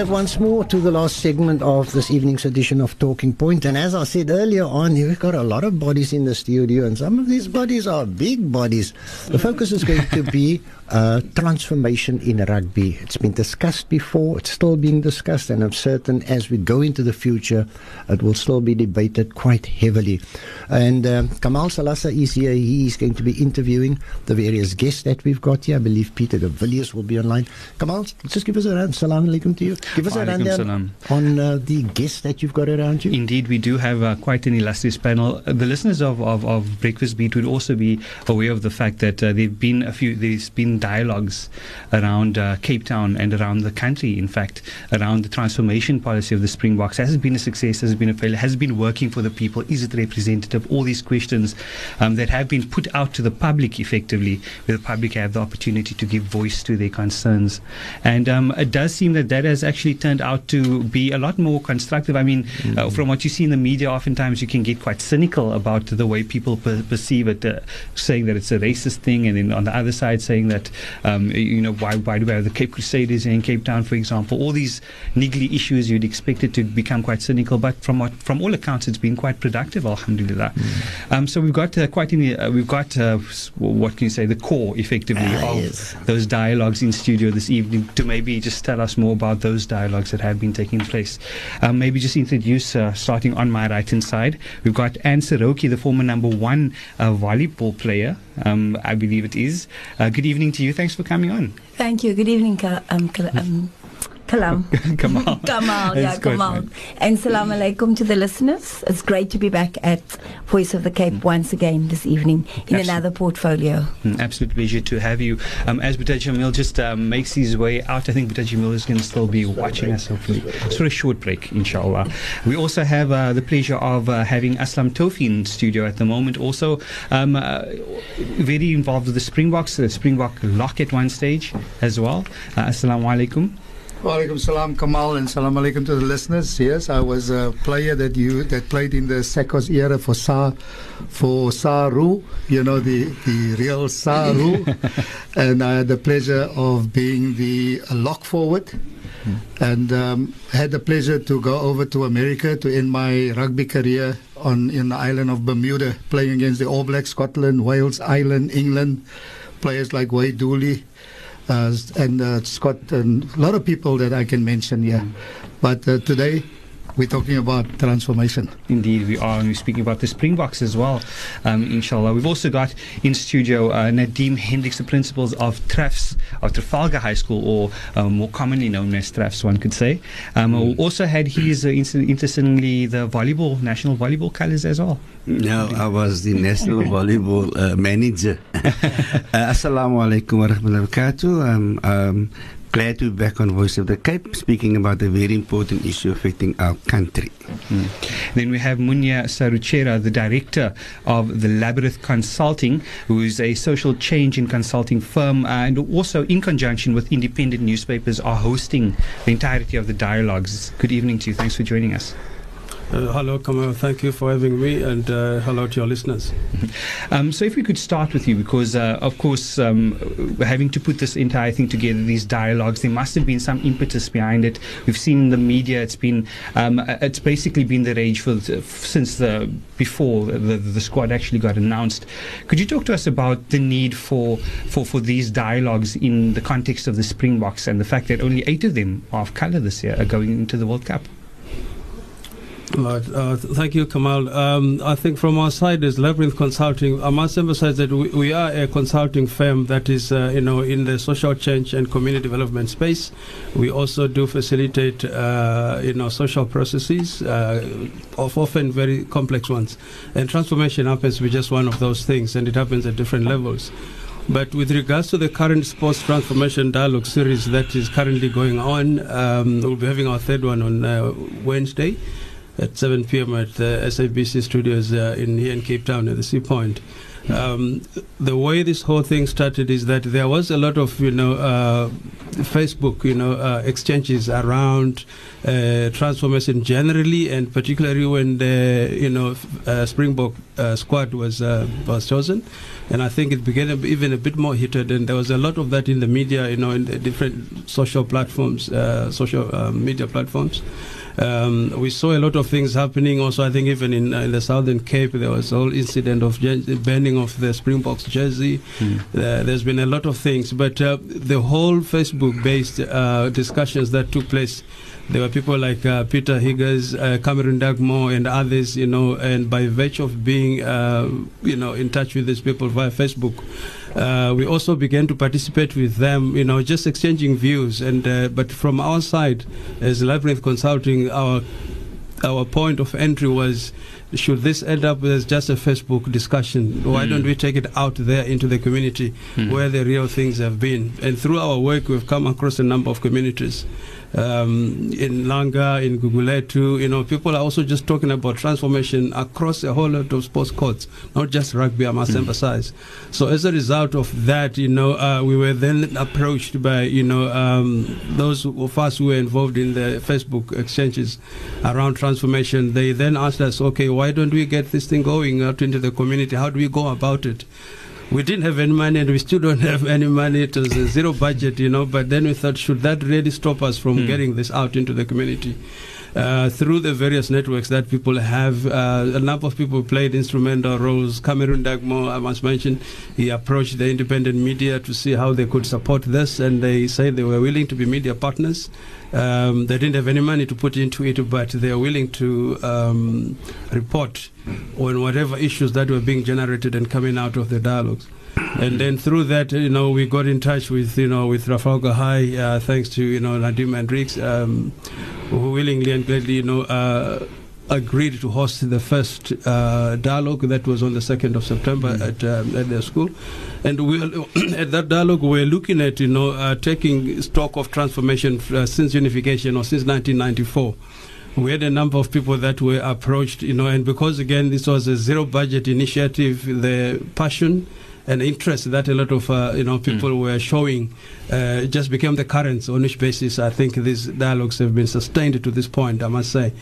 Back once more to the last segment of this evening's edition of Talking Point. And as I said earlier on, we've got a lot of bodies in the studio, and some of these bodies are big bodies. The focus is going to be uh, transformation in rugby. It's been discussed before, it's still being discussed, and I'm certain as we go into the future, it will still be debated quite heavily. And um, Kamal Salasa is here. He is going to be interviewing the various guests that we've got here. I believe Peter de Villiers will be online. Kamal, just give us a round. Salam alaikum to you. Give us a round on uh, the guests that you've got around you. Indeed, we do have uh, quite an illustrious panel. Uh, the listeners of, of, of, Breakfast Beat would also be aware of the fact that uh, there've been a few, there's been dialogues around uh, Cape Town and around the country, in fact, around the transformation policy of the Springboks. Has it been a success? Has it been a failure? Has it been working for the people? Is it representative? All these questions um, that have been put out to the public effectively, where the public have the opportunity to give voice to their concerns. And um, it does seem that that has actually turned out to be a lot more constructive. I mean, mm-hmm. uh, from what you see in the media, oftentimes you can get quite cynical about the way people per- perceive it, uh, saying that it's a racist thing, and then on the other side saying that, um, you know, why, why do we have the Cape Crusaders in Cape Town, for example? All these niggly issues you'd expect it to become quite cynical, but from what, from all accounts, it's been quite productive, alhamdulillah. Mm-hmm. Um, so we've got uh, quite in the, uh, we've got uh, what can you say, the core effectively ah, of yes. those dialogues in studio this evening to maybe just tell us more about those dialogues that have been taking place. Um, maybe just introduce, uh, starting on my right hand side, we've got Anne Siroki, the former number one uh, volleyball player, um, I believe it is. Uh, good evening to you. Thanks for coming on. Thank you. Good evening, um, um, Kalam. Kamal. Kamal, yeah, Kamal. And salam alaikum to the listeners. It's great to be back at Voice of the Cape mm. once again this evening in another portfolio. Mm, absolute pleasure to have you. Um, as Boeta Jamiel just um, makes his way out, I think Boeta Jamiel is going to still be watching us hopefully. for a short break, inshallah. We also have uh, the pleasure of uh, having Aslam Tofi in studio at the moment. Also, um, uh, very involved with the Springboks, the Springbok lock at one stage as well. Uh, assalamu alaikum. Walaikum salam, Kamal, and salam alaikum to the listeners. Yes, I was a player that you that played in the SACOS era for Sa, for Saru. You know the the real Saru, and I had the pleasure of being the lock forward, and um, had the pleasure to go over to America to end my rugby career on in the island of Bermuda, playing against the All Blacks, Scotland, Wales, Ireland, England, players like Wade Dooley and uh, Scott, and a lot of people that I can mention here. But uh, today, we're talking about transformation. Indeed, we are. And we're speaking about the Springboks as well, um, inshallah. We've also got in studio uh, Nadim Hendricks, the principals of TRAFS, of Trafalgar High School, or um, more commonly known as TRAFS, one could say. Um, mm. Also had his, uh, interestingly, the volleyball, national volleyball colours as well. No, I was the national volleyball uh, manager. uh, Assalamu alaikum wa rahmatullahi wa barakatuh. Um, um, glad to be back on Voice of the Cape, speaking about a very important issue affecting our country. Mm. Then we have Munya Saruchera, the director of the Labyrinth Consulting, who is a social change in consulting firm, uh, and also in conjunction with independent newspapers, are hosting the entirety of the dialogues. Good evening to you. Thanks for joining us. Uh, hello, Kamal. Thank you for having me, and uh, hello to your listeners. Um, so, if we could start with you, because uh, of course, um, having to put this entire thing together, these dialogues, there must have been some impetus behind it. We've seen in the media; it's been, um, it's basically been the rage for since the before the, the squad actually got announced. Could you talk to us about the need for for for these dialogues in the context of the Springboks and the fact that only eight of them are of colour this year are going into the World Cup? Right. Uh, thank you, Kamal. Um, I think from our side as Labyrinth Consulting, I must emphasize that we, we are a consulting firm that is, uh, you know, in the social change and community development space. We also do facilitate, uh, you know, social processes, uh, of often very complex ones. And transformation happens to be just one of those things, and it happens at different levels. But with regards to the current sports transformation dialogue series that is currently going on, um, we'll be having our third one on uh, Wednesday at 7 p.m. at the SABC studios uh, in here in Cape Town at the Sea Point. Um, the way this whole thing started is that there was a lot of, you know, uh, Facebook, you know, uh, exchanges around uh, transformation generally, and particularly when the, you know, uh, Springbok uh, squad was uh, was chosen, and I think it became even a bit more heated, and there was a lot of that in the media, you know, in the different social platforms, social media platforms. Um, we saw a lot of things happening. Also, I think even in, uh, in the Southern Cape, there was a whole incident of je- banning of the Springboks jersey. Mm. Uh, there's been a lot of things, but uh, the whole Facebook-based uh, discussions that took place there were people like uh, Peter Higgins, uh, Cameron Dugmore, and others, you know, and by virtue of being, uh, you know, in touch with these people via Facebook, uh, we also began to participate with them, you know, just exchanging views. And uh, but from our side, as Labyrinth Consulting, our our point of entry was should this end up as just a Facebook discussion? Why mm. don't we take it out there into the community mm. where the real things have been? And through our work, we've come across a number of communities um, in Langa, in Guguletu. You know, people are also just talking about transformation across a whole lot of sports courts, not just rugby, I must mm. emphasize. So as a result of that, you know, uh, we were then approached by, you know, um, those of us who were involved in the Facebook exchanges around transformation. They then asked us, okay, why don't we get this thing going out into the community? How do we go about it? We didn't have any money and we still don't have any money. It was a zero budget, you know. But then we thought, should that really stop us from mm. getting this out into the community? Uh, through the various networks that people have. Uh, a number of people played instrumental roles. Cameron Dugmore, I must mention, he approached the independent media to see how they could support this, and they said they were willing to be media partners. Um, they didn't have any money to put into it, but they are willing to um, report on whatever issues that were being generated and coming out of the dialogues and then through that, you know, we got in touch with, you know, with Trafalgar High, uh, thanks to, you know, Nadim Hendricks, um, who willingly and gladly, you know, uh, agreed to host the first uh, dialogue that was on the 2nd of September mm-hmm. at, um, at their school. And we, at that dialogue, we are looking at, you know, uh, taking stock of transformation uh, since unification or since 1994 we had a number of people that were approached, you know, and because again this was a zero budget initiative, the passion and interest that a lot of uh, you know people mm. were showing uh, just became the currents on which basis I think these dialogues have been sustained to this point. I must say.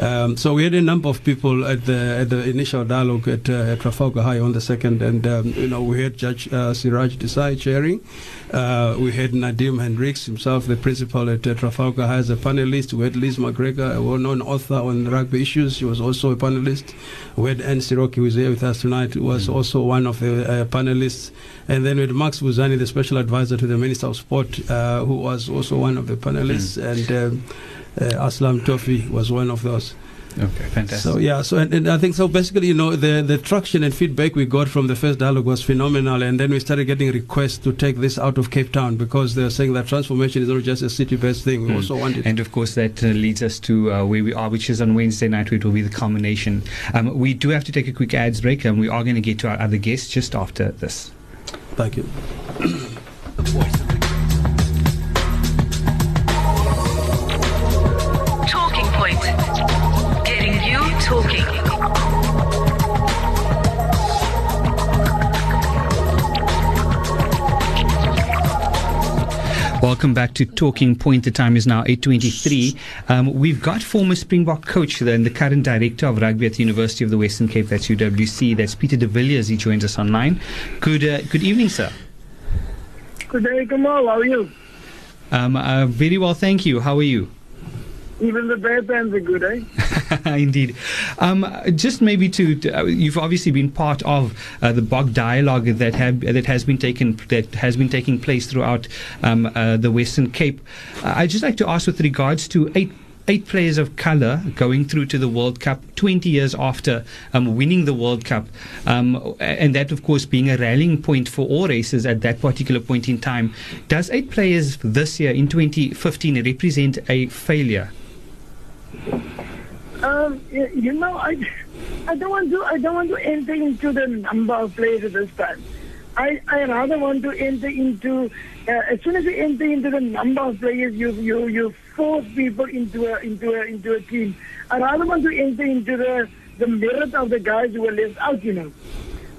Um, so we had a number of people at the at the initial dialogue at, uh, at Trafalgar High on the second, and um, you know we had Judge uh, Siraj Desai chairing. Uh, we had Nadim Hendricks himself, the principal at uh, Trafalgar High, as a panelist. We had Liz McGregor, a well-known author on rugby issues. She was also a panelist. We had Anne Siroki, who is here with us tonight, who was mm. also one of the panelists. And then with Max Buzani, the special advisor to the Minister of Sport, uh, who was also one of the panelists, mm. and um, uh, Aslam Tofi was one of those. Okay, fantastic. So yeah, so and, and, I think so. Basically, you know, the the traction and feedback we got from the first dialogue was phenomenal, and then we started getting requests to take this out of Cape Town because they're saying that transformation is not just a city-based thing. We mm. also want it. And of course, that uh, leads us to uh, where we are, which is on Wednesday night, where it will be the culmination. Um, we do have to take a quick ads break, and we are going to get to our other guests just after this. Thank you. Welcome back to Talking Point. The time is now 8.23. Um, we've got former Springbok coach and the current director of rugby at the University of the Western Cape, that's UWC. That's Peter de Villiers. He joins us online. Good, uh, good evening, sir. Good day, Kamal. How are you? Um, uh, very well, thank you. How are you? Even the bad times are good, eh? Indeed. Um, just maybe to, to uh, you've obviously been part of uh, the BOK dialogue that have that has been taken that has been taking place throughout um, uh, the Western Cape. Uh, I'd just like to ask, with regards to eight eight players of colour going through to the World Cup 20 years after um, winning the World Cup. Um, and that, of course, being a rallying point for all races at that particular point in time. Does eight players this year in 2015 represent a failure? Um, you know, I, I don't want to. I don't want to enter into the number of players at this time. I, I rather want to enter into. Uh, as soon as you enter into the number of players, you you you force people into a into a into a team. I rather want to enter into the the merit of the guys who were left out. You know.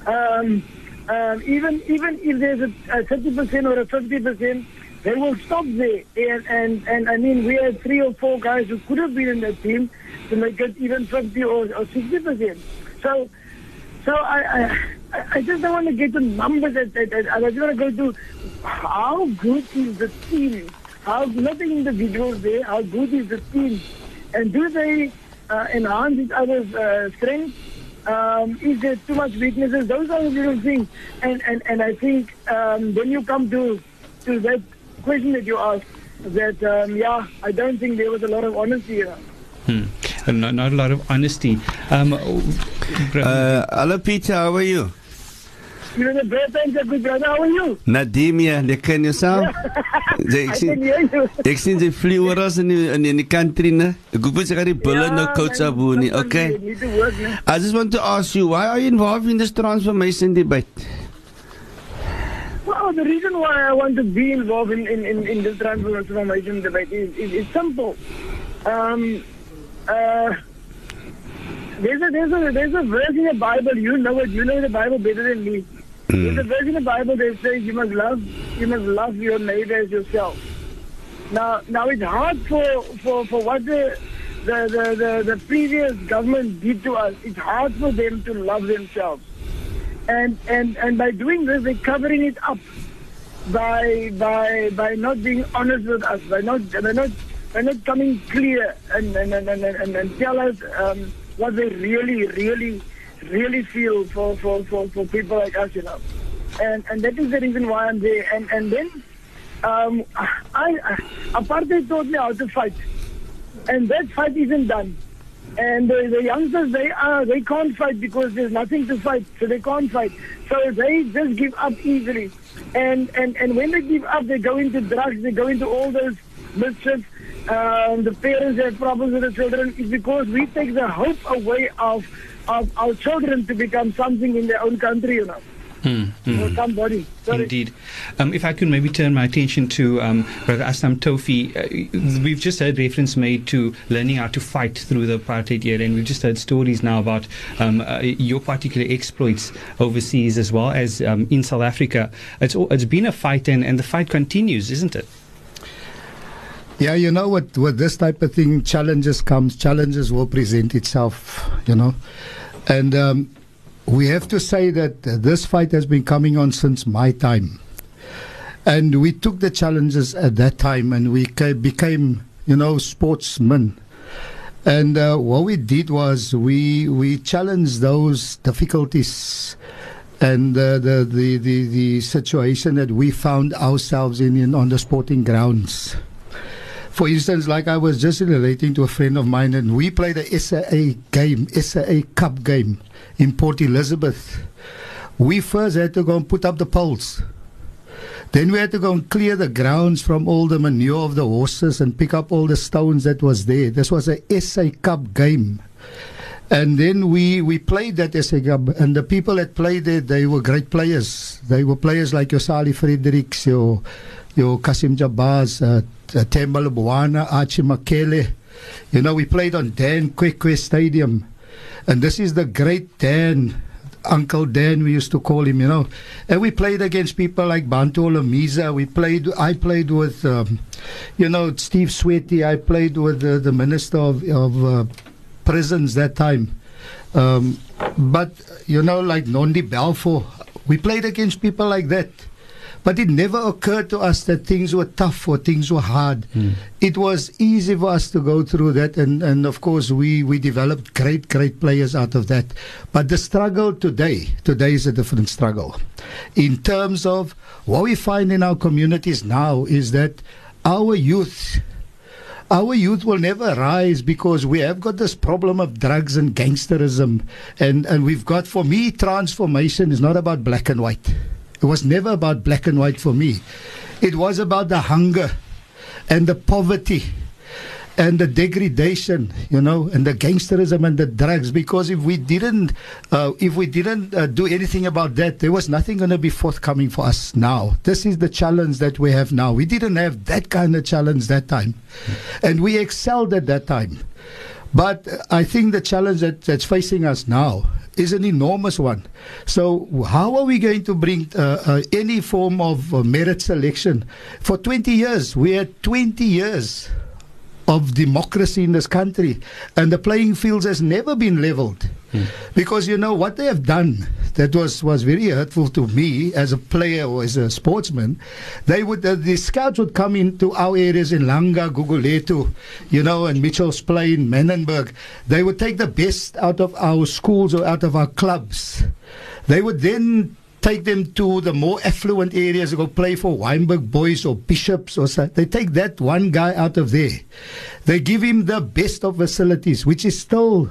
Um, um, even even if there's a thirty percent or a fifty percent, they will stop there. And, and and I mean, we had three or four guys who could have been in that team to make it even fifty or or sixty percent. So, so I. I I just don't want to get the numbers. At, at, at, I just want to go to how good is the team? How not the individuals there? How good is the team? And do they uh, enhance each other's uh, strengths? Um, is there too much weaknesses? Those are the little things. And and, and I think um, when you come to to that question that you asked, that um, yeah, I don't think there was a lot of honesty here. Hmm. Uh, Not, not a lot of honesty. Um, Uh, hello, Peter. How are you? You know the best thanks, good brother. How are you? Nadim, ja, lekker in yourself? Jy- I can hear you. ek sien jy vlieg oral in die, in die country, ne? Ek hoop jy gaan die bulle nou coach man, aboe okay? you Need to work, man. I just want to ask you, why are you involved in this transformation debate? The reason why I want to be involved in, in, in, in this transformation debate is, is, is simple. Um, uh, there's a there's a there's a verse in the Bible. You know it. You know the Bible better than me. There's a verse in the Bible that says you must love you must love your neighbor as yourself. Now now it's hard for for, for what the the, the, the the previous government did to us. It's hard for them to love themselves and and and by doing this, they're covering it up by by by not being honest with us, by not by not by not coming clear and and and and, and, and tell us um, what they really really really feel for, for, for, for people like us, you know. And and that is the reason why I'm there. And and then um, I, I apartheid taught me how to fight, and that fight isn't done. And the, the youngsters, they are they can't fight because there's nothing to fight, so they can't fight. So they just give up easily. And and and when they give up, they go into drugs, they go into all those mischief. Um, the parents have problems with the children. is because we take the hope away of of our children to become something in their own country, you know, hmm, hmm. or somebody. Sorry. Indeed. Um, if I could maybe turn my attention to um, Brother Aslam Tofi, uh, we've just heard reference made to learning how to fight through the apartheid era, and we've just heard stories now about um, uh, your particular exploits overseas as well as um, in South Africa. It's, it's been a fight, and, and the fight continues, isn't it? Yeah, you know what? With this type of thing, challenges comes. Challenges will present itself. You know, and um, we have to say that uh, this fight has been coming on since my time, and we took the challenges at that time, and we ca- became, you know, sportsmen. And uh, what we did was we we challenged those difficulties and uh, the, the the the situation that we found ourselves in, in on the sporting grounds. For instance, like I was just relating to a friend of mine, and we played a SAA game, SAA Cup game in Port Elizabeth. We first had to go and put up the poles. Then we had to go and clear the grounds from all the manure of the horses and pick up all the stones that was there. This was a SA Cup game. And then we, we played that SA Cup, and the people that played it, they were great players. They were players like your Sali Fredericks, your, your Kasim Jabaz, uh, Temba Lubuana, Archie Makele. You know, we played on Dan Qeqe Stadium. And this is the great Dan, Uncle Dan, we used to call him, you know. And we played against people like Bantu Olamiza. We played, I played with, um, you know, Steve Tshwete. I played with uh, the Minister of, of uh, Prisons that time. Um, but, you know, like Ngconde Balfour, we played against people like that. But it never occurred to us that things were tough or things were hard. Hmm. It was easy for us to go through that, and, and of course, we, we developed great, great players out of that. But the struggle today, today is a different struggle. In terms of what we find in our communities now, is that our youth our youth will never rise because we have got this problem of drugs and gangsterism and and we've got for me transformation is not about black and white it was never about black and white for me it was about the hunger and the poverty and the degradation, you know, and the gangsterism and the drugs. Because if we didn't, uh, if we didn't uh, do anything about that, there was nothing going to be forthcoming for us now. This is the challenge that we have now. We didn't have that kind of challenge that time, and we excelled at that time. But I think the challenge that, that's facing us now is an enormous one. So how are we going to bring uh, uh, any form of uh, merit selection? For 20 years, we had 20 years of democracy in this country, and the playing fields has never been leveled. Because you know what they have done that was, was very hurtful to me as a player or as a sportsman. They would the scouts would come into our areas in Langa, Guguletu, you know, and Mitchell's Plain, Manenberg. They would take the best out of our schools or out of our clubs. They would then take them to the more affluent areas, go play for Wynberg Boys or Bishops or so. They take that one guy out of there. They give him the best of facilities, which is still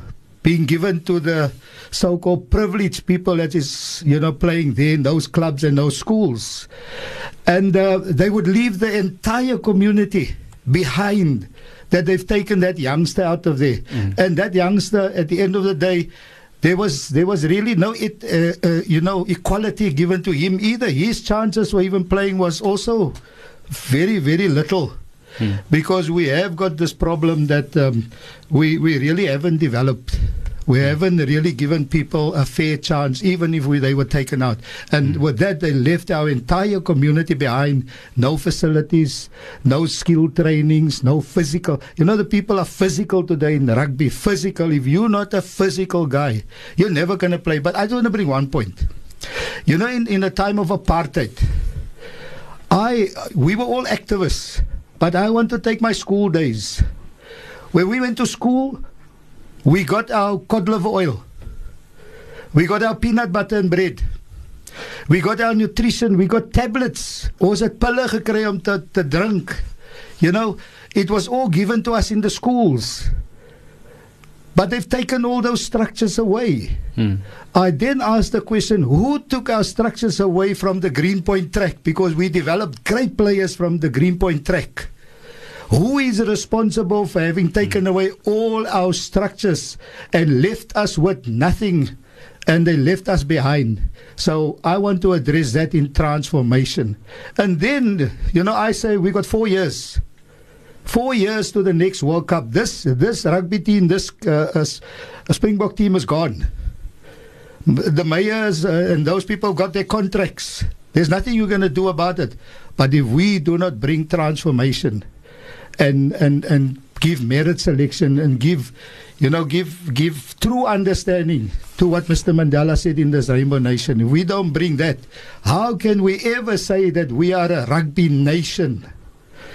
being given to the so-called privileged people that is, you know, playing there in those clubs and those schools. And uh, they would leave the entire community behind that they've taken that youngster out of there. And that youngster, at the end of the day, there was there was really no it, uh, uh, you know equality given to him either. His chances for even playing was also very very little. Hmm. Because we have got this problem that um, we we really haven't developed. We hmm. haven't really given people a fair chance, even if we, they were taken out. And hmm. with that, they left our entire community behind. No facilities, no skill trainings, no physical. You know, the people are physical today in rugby. Physical. If you're not a physical guy, you're never going to play. But I do want to bring one point. You know, in, in a time of apartheid, I we were all activists, but I want to take my school days. When we went to school, we got our cod liver oil. We got our peanut butter and bread. We got our nutrition. We got tablets. Ons het pille gekry om te, te drink. You know, it was all given to us in the schools. But they've taken all those structures away. Hmm. I then asked the question who took our structures away from the Greenpoint track? Because we developed great players from the Greenpoint track. Who is responsible for having taken hmm. away all our structures and left us with nothing? And they left us behind. So I want to address that in transformation. And then, you know, I say we got four years. Four years to the next World Cup. This this rugby team, this uh, uh, Springbok team is gone. The mayors uh, and those people got their contracts. There's nothing you're going to do about it. But if we do not bring transformation, and and and give merit selection and give you know give give true understanding to what Mr Mandela said in this rainbow nation if we don't bring that how can we ever say that we are a rugby nation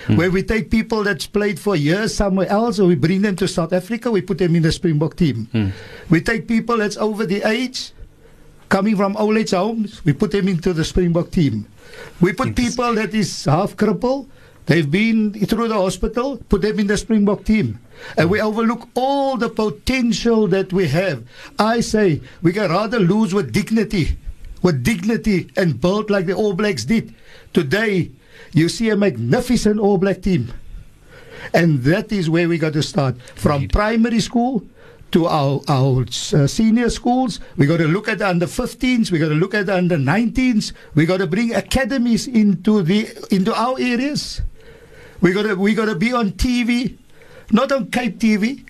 Hmm. where we take people that's played for years somewhere else or we bring them to South Africa we put them in the Springbok team hmm. we take people that's over the age coming from old age homes we put them into the Springbok team we put people that is half crippled They've been through the hospital, put them in the Springbok team. And we hmm. overlook all the potential that we have. I say we can rather lose with dignity, with dignity and build like the All Blacks did. Today, you see a magnificent All Black team. And that is where we got to start. From primary school to our, our uh, senior schools. We got to look at the under 15s. We got to look at the under 19s. We got to bring academies into the into our areas. We got to we got to be on TV, not on Cape TV.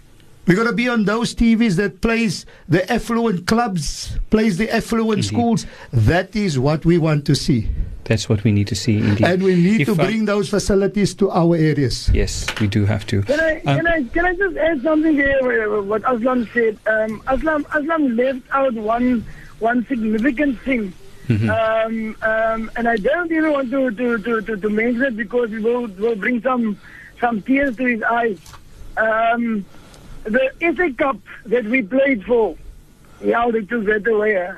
We got to be on those TVs that plays the affluent clubs, plays the affluent schools. That is what we want to see, That's what we need to see indeed. and we need If to I- bring those facilities to our areas. Yes, we do have to. Can I, Um, can I, can I just add something here? What Aslam said. Um, Aslam, Aslam left out one, one significant thing. Um, um, and I don't even want to, to, to, to, to mention it because it will, will bring some, some tears to his eyes. Um, the FA Cup that we played for, yeah, they took that away.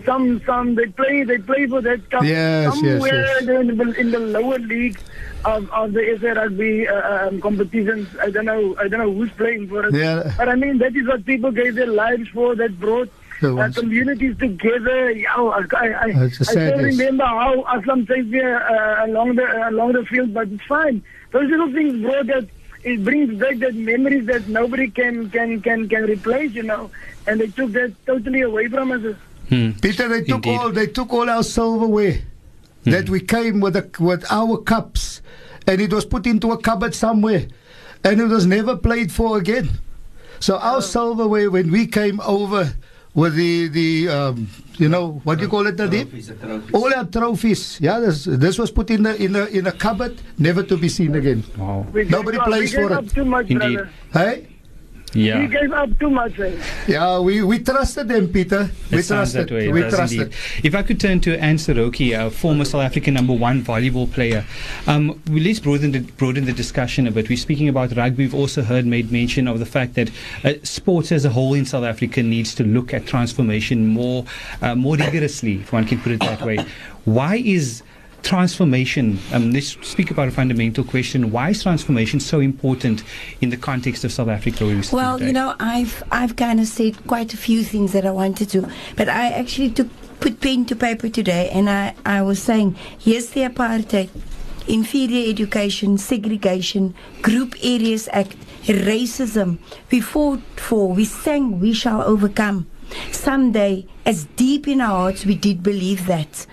Uh, Some, some, they play, they play for that cup Yes, yes, somewhere yes. In, the, in the lower league of, of the SA Rugby uh, um, competitions. I don't know, I don't know who's playing for it. Yeah. But I mean, that is what people gave their lives for. That brought uh, communities together. Yeah, I, I, I, still remember how Aslam saved me uh, along the uh, along the field, but it's fine. Those little things brought that. It brings back that memories that nobody can can can can replace, you know. And they took that totally away from us. Hmm. Peter, they took Indeed. all they took all our silverware that we came with a, with our cups, and it was put into a cupboard somewhere, and it was never played for again. So our silverware, when we came over, with the the um, you know what do you call it, Nadim? All our trophies. Yeah, this, this was put in the in the in a cupboard, never to be seen again. Wow. Nobody up- plays for it. Too much, Indeed. brother. Hey, We Yeah. gave up too much. Eh? yeah, we we trusted them, Peter. We It sounds trusted. that way. It We trusted. indeed. If I could turn to Anne Saroki, a former South African number one volleyball player, um, we let's broaden the, broaden the discussion a bit. We're speaking about rugby. We've also heard made mention of the fact that uh, sports as a whole in South Africa needs to look at transformation more, uh, more rigorously, if one can put it that way. Why is transformation, um, let's speak about a fundamental question. Why is transformation so important in the context of South Africa? where we Well, today? you know, I've I've kind of said quite a few things that I wanted to, but I actually took put pen to paper today, and I I was saying yes, the apartheid, inferior education, segregation, group areas act, racism. We fought for, we sang, we shall overcome. Someday, as deep in our hearts, we did believe that.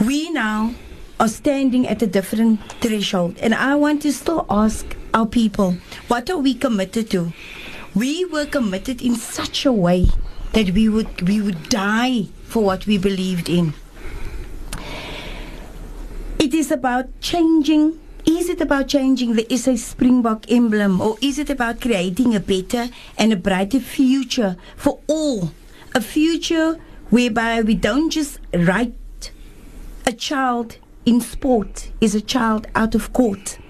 We now are standing at a different threshold, and I want to still ask our people, what are we committed to? We were committed in such a way that we would we would die for what we believed in. It is about changing. Is it about changing the SA Springbok emblem, or is it about creating a better and a brighter future for all? A future whereby we don't just write a child in sport is a child out of court.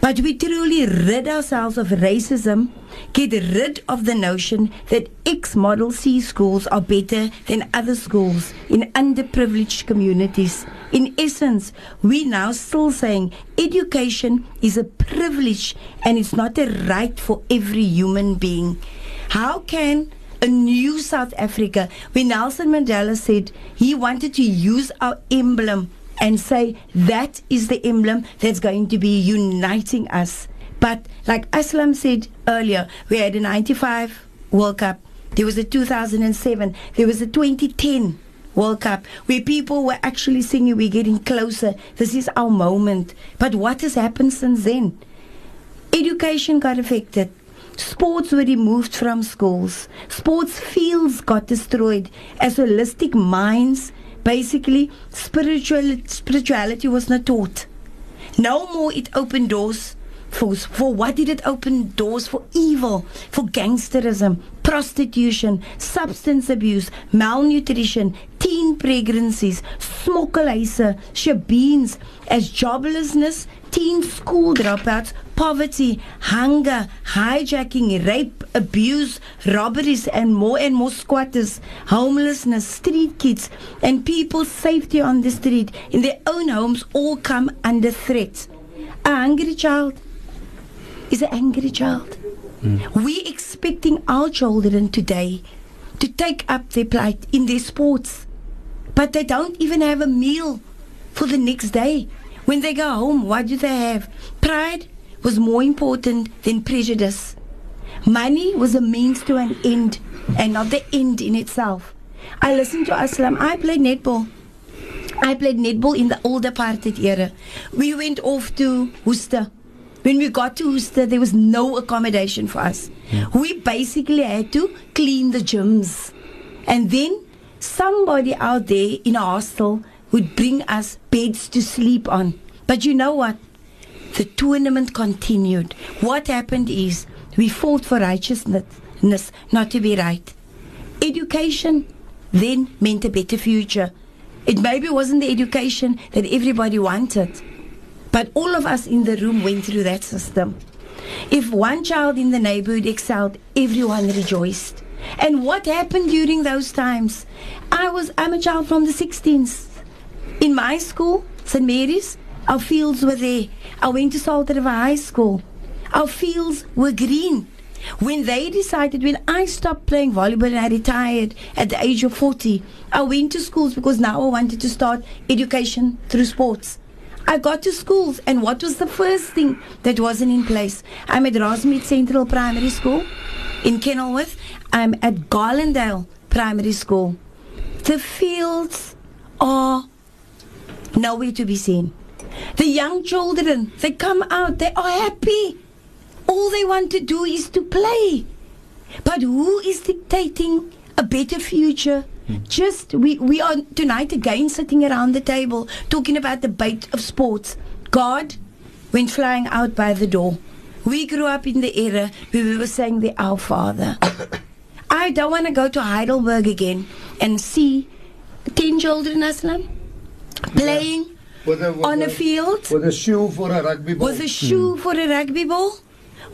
But we truly rid ourselves of racism, get rid of the notion that X Model C schools are better than other schools in underprivileged communities. In essence, we now still saying education is a privilege and it's not a right for every human being. How can a new South Africa, when Nelson Mandela said he wanted to use our emblem and say that is the emblem that's going to be uniting us. But like Aslam said earlier, we had a 95 World Cup, there was a 2007, there was a 2010 World Cup where people were actually singing, We're getting closer, this is our moment. But what has happened since then? Education got affected. Sports were removed from schools. Sports fields got destroyed as holistic minds. Basically, spiritual, spirituality was not taught. No more it opened doors for, for what did it open doors for evil, for gangsterism, prostitution, substance abuse, malnutrition, teen pregnancies, smokkelhuise, shebeens, as joblessness, teen school dropouts, poverty, hunger, hijacking, rape, abuse, robberies, and more and more squatters, homelessness, street kids, and people's safety on the street in their own homes all come under threat. A hungry child is an angry child. Hmm. We're expecting our children today to take up their plight in their sports, but they don't even have a meal for the next day. When they go home, what do they have? Pride was more important than prejudice. Money was a means to an end and not the end in itself. I listened to Aslam. I played netball. I played netball in the old apartheid era. We went off to Worcester. When we got to Worcester, there was no accommodation for us. Hmm. We basically had to clean the gyms. And then somebody out there in a hostel would bring us beds to sleep on. But you know what? The tournament continued. What happened is we fought for righteousness, not to be right. Education then meant a better future. It maybe wasn't the education that everybody wanted, but all of us in the room went through that system. If one child in the neighborhood excelled, everyone rejoiced. And what happened during those times? I was I'm a child from the 16th. In my school, St. Mary's, our fields were there. I went to Salt River High School. Our fields were green. When they decided, when I stopped playing volleyball and I retired at the age of 40, I went to schools because now I wanted to start education through sports. I got to schools, and what was the first thing that wasn't in place? I'm at Rosmead Central Primary School in Kenilworth. I'm at Garlandale Primary School. The fields are nowhere to be seen. The young children, they come out, they are happy. All they want to do is to play. But who is dictating a better future? Hmm. Just we we are tonight again sitting around the table talking about the debate of sports. God went flying out by the door. We grew up in the era where we were saying the Our Father. I don't want to go to Heidelberg again and see ten children, Aslam, playing With a, with on a a- field with a shoe for a rugby ball. with a shoe hmm. for a rugby ball?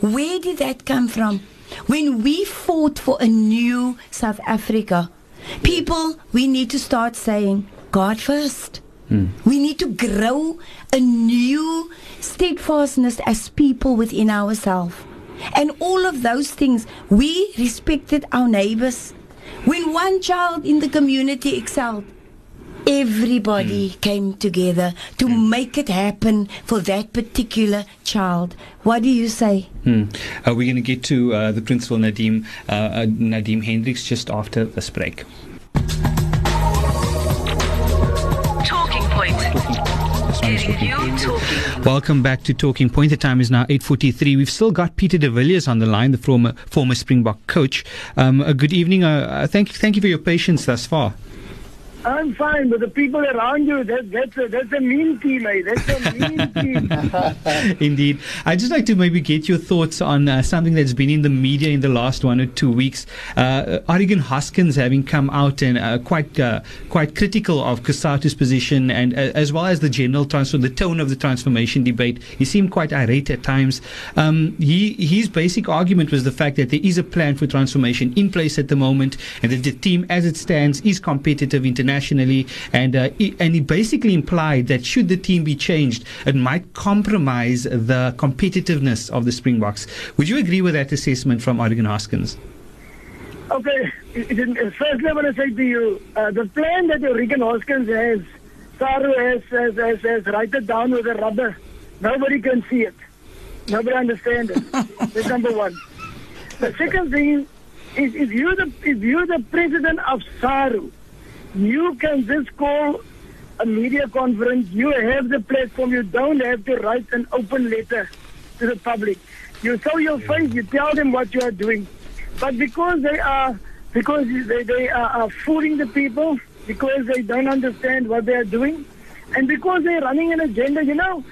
Where did that come from? When we fought for a new South Africa, people, we need to start saying, God first. Hmm. We need to grow a new steadfastness as people within ourselves. And all of those things, we respected our neighbors. When one child in the community excelled, everybody came together to make it happen for that particular child. What do you say? Hmm. Uh, we're going to get to uh, the principal Nadim uh, uh, Nadim Hendricks just after this break. Talking Point. This one is Getting Talking talking. Welcome back to Talking Point. The time is now 8.43. We've still got Peter de Villiers on the line, the former, former Springbok coach. Um, uh, good evening. Uh, uh, thank, thank you for your patience thus far. I'm fine, but the people around you, that, that's, a, that's a mean team, eh? That's a mean team. Indeed. I'd just like to maybe get your thoughts on uh, something that's been in the media in the last one or two weeks. Uh, Oregan Hoskins having come out and uh, quite uh, quite critical of Cosatu's position and uh, as well as the general transfer, the tone of the transformation debate. He seemed quite irate at times. Um, he his basic argument was the fact that there is a plan for transformation in place at the moment, and that the team, as it stands, is competitive internationally. And uh, he, and he basically implied that should the team be changed, it might compromise the competitiveness of the Springboks. Would you agree with that assessment from Oregan Hoskins? Okay, firstly, I want to say to you, uh, the plan that Regan Hoskins has, Saru has, has, has, has write it down with a rubber. Nobody can see it. Nobody understands it. That's number one. The second thing is if you're the, if you're the president of Saru, you can just call a media conference. You have the platform. You don't have to write an open letter to the public. You show your face. You tell them what you are doing. But because they are because they, they are, are fooling the people, because they don't understand what they are doing, and because they're running an agenda, you know,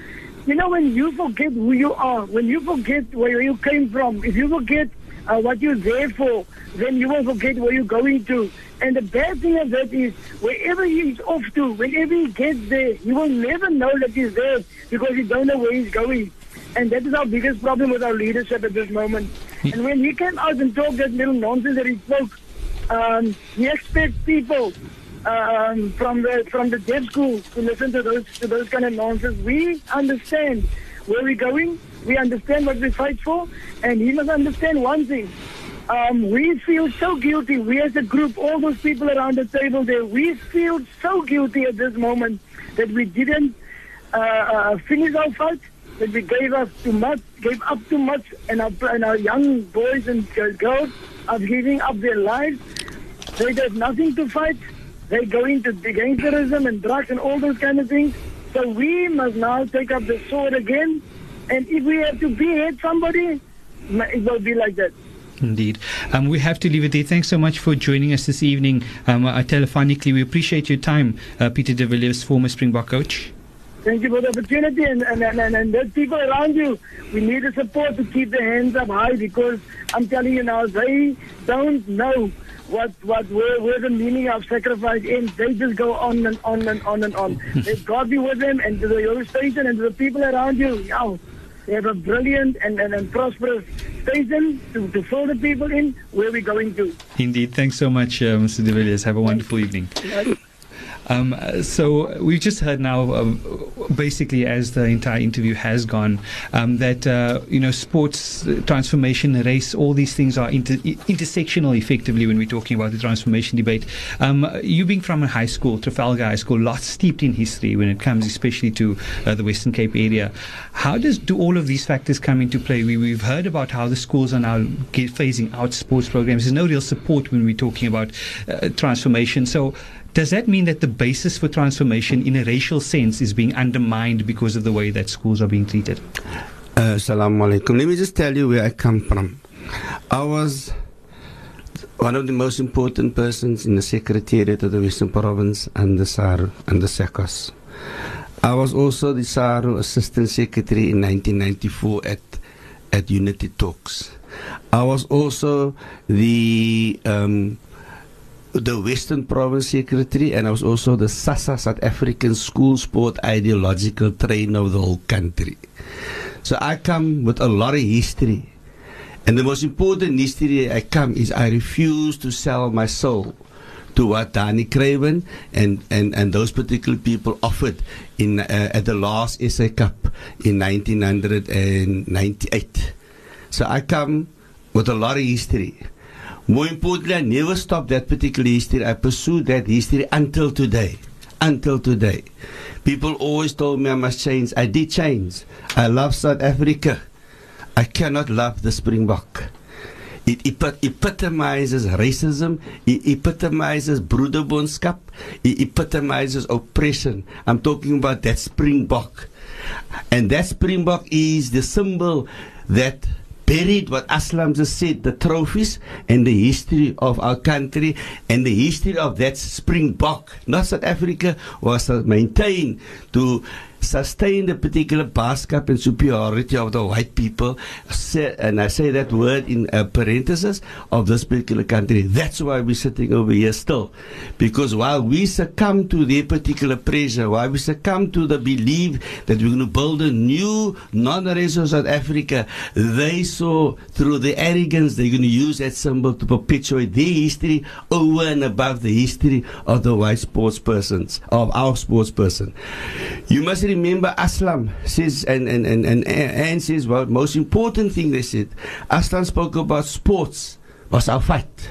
you know when you forget who you are, when you forget where you came from, if you forget uh, what you're there for, then you will forget where you're going to. And the bad thing of that is, wherever he's off to, whenever he gets there, you will never know that he's there because you don't know where he's going. And that is our biggest problem with our leadership at this moment. And when he came out and talked that little nonsense that he spoke, um, he expects people um, from the from the deaf school to listen to those to those kind of nonsense. We understand where we're going. We understand what we fight for, and he must understand one thing. Um, we feel so guilty. We as a group, all those people around the table there, we feel so guilty at this moment that we didn't uh, uh, finish our fight, that we gave us too much, gave up too much, and our, and our young boys and girls are giving up their lives. They have nothing to fight. They go into gangsterism and drugs and all those kind of things. So we must now take up the sword again. And if we have to behead somebody, it will be like that. Indeed. Um, we have to leave it there. Thanks so much for joining us this evening um, uh, telephonically. We appreciate your time, uh, Peter de Villiers, former Springbok coach. Thank you for the opportunity and, and, and, and, those people around you. We need the support to keep their hands up high because I'm telling you now, they don't know what what where, where the meaning of sacrifice ends. They just go on and on and on and on. God be with them and to the station and to the people around you. Yo, have a brilliant and, and, and prosperous station to, to fill the people in where we're going to. Indeed. Thanks so much, uh, Mr. de Villiers. Have a wonderful evening. Um, so we've just heard now, um, basically, as the entire interview has gone, um, that uh, you know, sports uh, transformation, race, all these things are inter- intersectional, effectively, when we're talking about the transformation debate. Um, you being from a high school, Trafalgar High School, lot steeped in history when it comes, especially to uh, the Western Cape area. How does do all of these factors come into play? We, we've heard about how the schools are now phasing out sports programs. There's no real support when we're talking about uh, transformation. So. Does that mean that the basis for transformation in a racial sense is being undermined because of the way that schools are being treated? Uh, alaikum. Let me just tell you where I come from. I was one of the most important persons in the Secretariat of the Western Province and the SARU, and the SACOS. I was also the SARU Assistant Secretary in 1994 at, at Unity Talks. I was also the um, the Western Province Secretary, and I was also the SASA South African School Sport Ideological Trainer of the whole country. So I come with a lot of history. And the most important history I come is I refuse to sell my soul to what Danie Craven and, and, and those particular people offered in uh, at the last SA Cup in 1998. So I come with a lot of history. More importantly, I never stopped that particular history. I pursued that history until today. Until today. People always told me I must change. I did change. I love South Africa. I cannot love the Springbok. It epit- epitomizes racism. It epitomizes broederbondskap. It epitomizes oppression. I'm talking about that Springbok. And that Springbok is the symbol that buried what Aslam just said, the trophies and the history of our country and the history of that Springbok. Not South Africa was maintained to sustain the particular basket and superiority of the white people. And I say that word in uh, parenthesis of this particular country. That's why we're sitting over here still. Because while we succumb to their particular pressure, while we succumb to the belief that we're going to build a new non-racial South Africa, they saw through the arrogance they're going to use that symbol to perpetuate their history over and above the history of the white sports persons, of our sports person. You must remember Aslam says, and, and, and, and Anne says, well, most important thing they said, Aslam spoke about sports was our fight.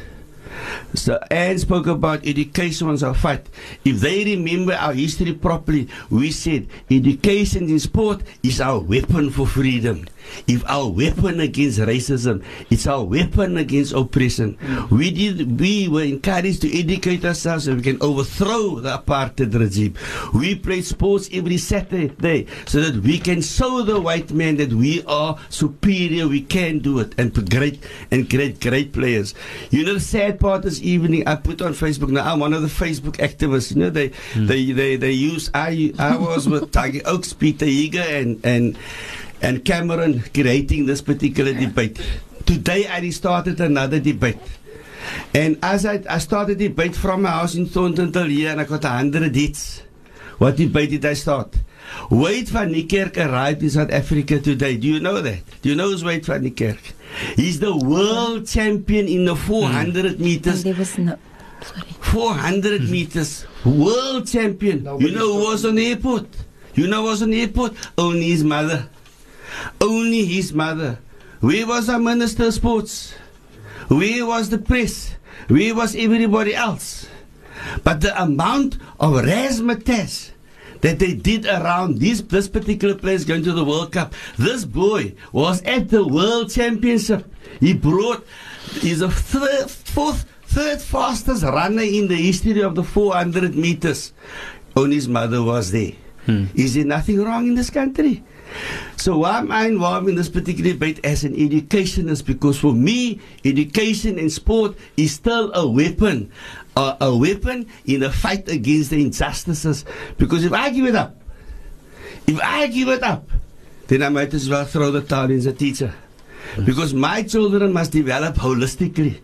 So Anne spoke about education was our fight. If they remember our history properly, we said education in sport is our weapon for freedom. If our weapon against racism, it's our weapon against oppression. Mm. We did we were encouraged to educate ourselves so we can overthrow the apartheid regime. We played sports every Saturday so that we can show the white man that we are superior, we can do it and put great and great great players. You know the sad part this evening I put on Facebook now I'm one of the Facebook activists. You know they hmm. they, they they use I I was with Tiger Oaks, Peter Eager and and and Cameron creating this particular debate. Today I restarted another debate. And as I, I started the debate from my house in Thornton till here and I got a hundred hits. What debate did I start? Wade van Niekerk arrived in South Africa today. Do you know that? Do you know who's Wade van Niekerk? He's the world champion in the 400 hmm. And meters. there was no. Sorry. 400 meters. World champion. you know who was on the airport? You know who was on the airport? Only his mother. Only his mother. Where was our Minister of Sports? Where was the press? Where was everybody else? But the amount of razzmatazz that they did around this, this particular place going to the World Cup, this boy was at the World Championship. He brought, he's the third, fourth, third fastest runner in the history of the 400 meters. Only his mother was there. Hmm. Is there nothing wrong in this country? So why am I involved in this particular debate as an educationist? Because for me, education and sport is still a weapon, a, a weapon in the fight against the injustices. Because if I give it up, if I give it up, then I might as well throw the towel in a teacher. Because my children must develop holistically.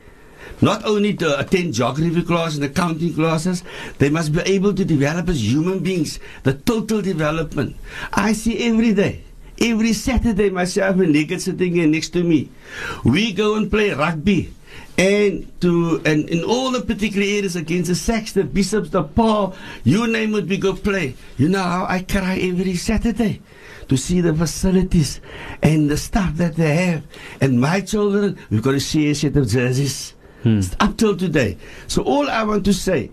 Not only to attend geography classes and accounting classes, they must be able to develop as human beings, the total development. I see every day, every Saturday, myself and Leggett sitting here next to me. We go and play rugby. And to and in all the particular areas against the SACS, the Bishops, the Paul, you name it, we go play. You know how I cry every Saturday to see the facilities and the stuff that they have. And my children, we've got to see a set of jerseys hmm. up till today. So all I want to say,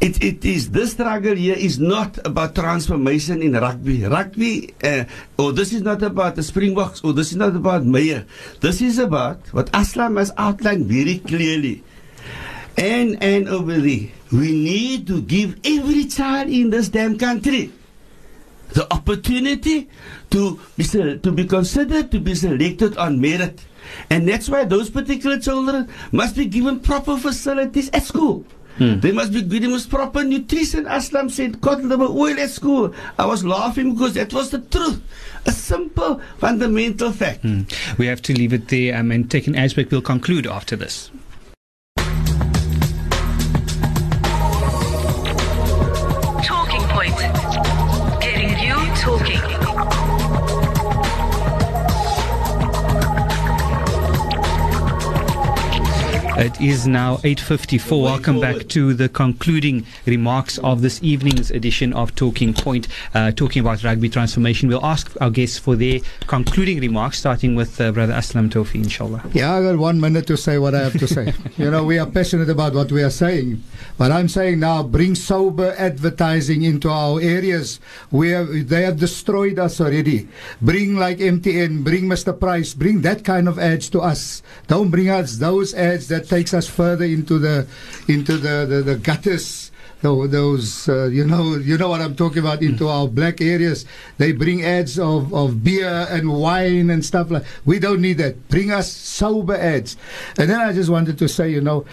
it, it is this struggle here is not about transformation in rugby. Rugby, uh, or this is not about the Springboks, or this is not about Meyer. This is about what Aslam has outlined very clearly. And and over there, we need to give every child in this damn country the opportunity to be to be considered to be selected on merit. And that's why those particular children must be given proper facilities at school. They must be given with proper nutrition. Aslam said, liver oil at school. I was laughing because that was the truth. A simple, fundamental fact. Hmm. We have to leave it there um, and take an break. We'll conclude after this. It is now 8.54. Welcome back to the concluding remarks of this evening's edition of Talking Point, uh, talking about rugby transformation. We'll ask our guests for their concluding remarks, starting with uh, Brother Aslam Tofi, inshallah. Yeah, I've got one minute to say what I have to say. you know, we are passionate about what we are saying. But I'm saying now, bring sober advertising into our areas where they have destroyed us already. Bring like MTN, bring Mr. Price, bring that kind of ads to us. Don't bring us those ads that takes us further into the into the, the, the gutters. Those, uh, you know, you know what I'm talking about. Into our black areas, they bring ads of, of beer and wine and stuff like. We don't need that. Bring us sober ads. And then I just wanted to say, you know,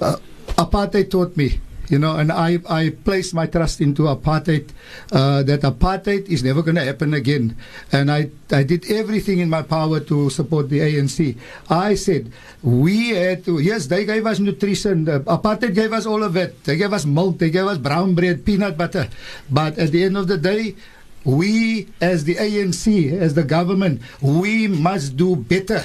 uh, apartheid taught me, you know, and I, I placed my trust into apartheid, uh, that apartheid is never going to happen again. And I, I did everything in my power to support the ANC. I said, we had to, yes, they gave us nutrition. Uh, apartheid gave us all of it. They gave us milk, they gave us brown bread, peanut butter. But at the end of the day, we as the ANC, as the government, we must do better.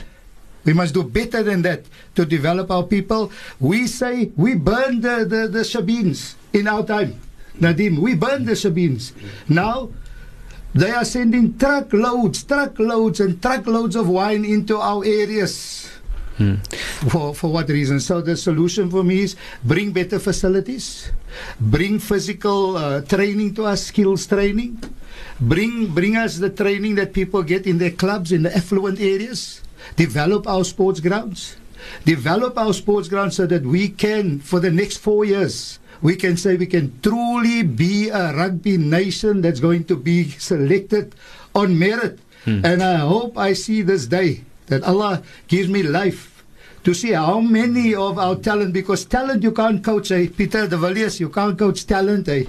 We must do better than that to develop our people. We say we burned the, the, the shebeens in our time. Nadim, we burned the shebeens. Now they are sending truckloads, truckloads, and truckloads of wine into our areas. For, for what reason? So the solution for me is bring better facilities, bring physical uh, training to us, skills training, bring bring us the training that people get in their clubs in the affluent areas, develop our sports grounds, develop our sports grounds so that we can, for the next four years, we can say we can truly be a rugby nation that's going to be selected on merit. And I hope I see this day that Allah gives me life to see how many of our talent, because talent you can't coach, eh? Peter de Villiers, you can't coach talent, eh?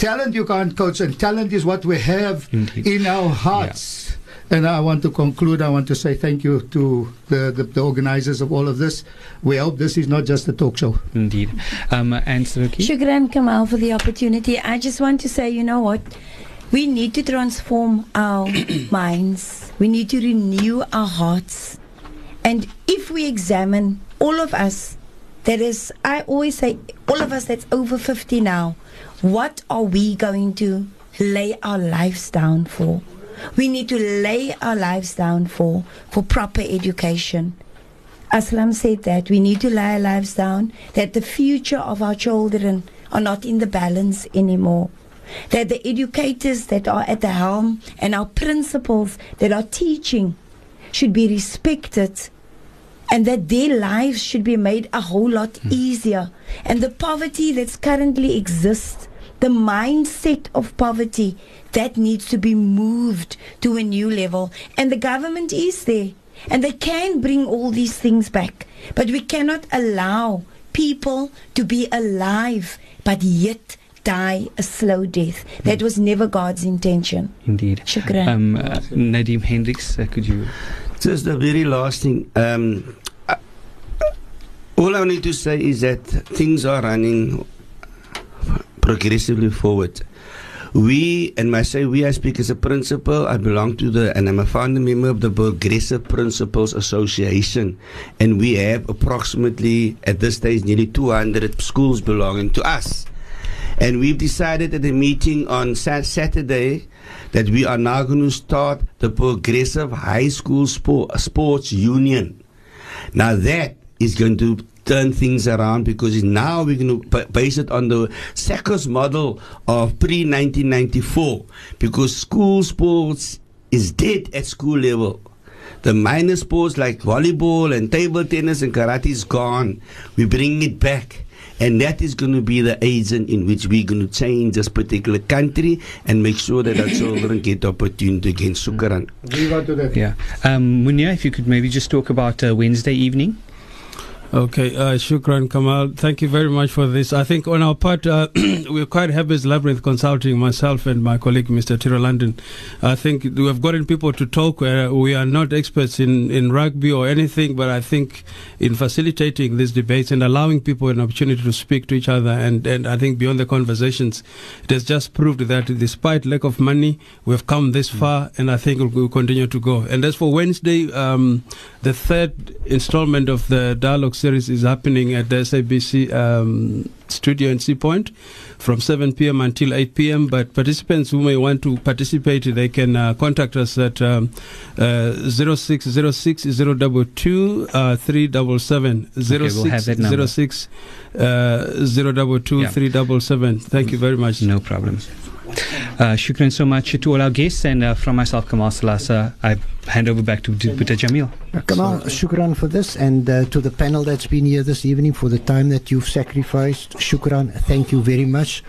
Talent you can't coach, and talent is what we have Indeed. in our hearts. And I want to conclude. I want to say thank you to the, the, the organizers of all of this. We hope this is not just a talk show. Indeed. Um, and Saruki? Shukran Kamal for the opportunity. I just want to say, you know what? We need to transform our minds. We need to renew our hearts. And if we examine all of us, that is, I always say, all of us that's over 50 now, what are we going to lay our lives down for? We need to lay our lives down for, for proper education. Aslam said that we need to lay our lives down, that the future of our children are not in the balance anymore. That the educators that are at the helm and our principals that are teaching should be respected and that their lives should be made a whole lot hmm. easier. And the poverty that's currently exists, the mindset of poverty, that needs to be moved to a new level. And the government is there. And they can bring all these things back. But we cannot allow people to be alive, but yet die a slow death. That was never God's intention. Indeed. Shukran. Um, uh, Nadim Hendricks, uh, could you? Just the very last thing. Um, all I need to say is that things are running progressively forward. We, and I say we, I speak as a principal, I belong to the, and I'm a founder member of the Progressive Principals Association. And we have approximately, at this stage, nearly 200 schools belonging to us. And we've decided at a meeting on Saturday that we are now going to start the Progressive High School Sport, Sports Union. Now that is going to turn things around because now we're going to ba- base it on the SACOS model of pre 1994 because school sports is dead at school level. The minor sports like volleyball and table tennis and karate is gone. We bring it back. And that is going to be the agent in which we're going to change this particular country and make sure that our children get opportunity again. Shukran. We got to that. Yeah. Um, Munia, if you could maybe just talk about uh, Wednesday evening. Okay, uh, Shukran Kamal. Thank you very much for this. I think on our part, uh, we're quite happy as Labyrinth Consulting, myself and my colleague, Mr. Tiro London. I think we have gotten people to talk. Uh, we are not experts in, in rugby or anything, but I think in facilitating these debates and allowing people an opportunity to speak to each other, and, and I think beyond the conversations, it has just proved that despite lack of money, we've come this far, and I think we'll, we'll continue to go. And as for Wednesday, um, the third installment of the dialogue series is happening at the SABC um, studio in Sea Point from 7 p.m. until 8 p.m. But participants who may want to participate, they can uh, contact us at um, uh, 0606 022 uh, 377. Okay, we'll have that number. 0606 uh, 022 Yeah. 377. Thank you very much. No problem. Uh, shukran so much to all our guests and uh, from myself, Kamal Salasa, I hand over back to Boeta Jamiel. Kamal, shukran for this, and uh, to the panel that's been here this evening for the time that you've sacrificed. Shukran, thank you very much.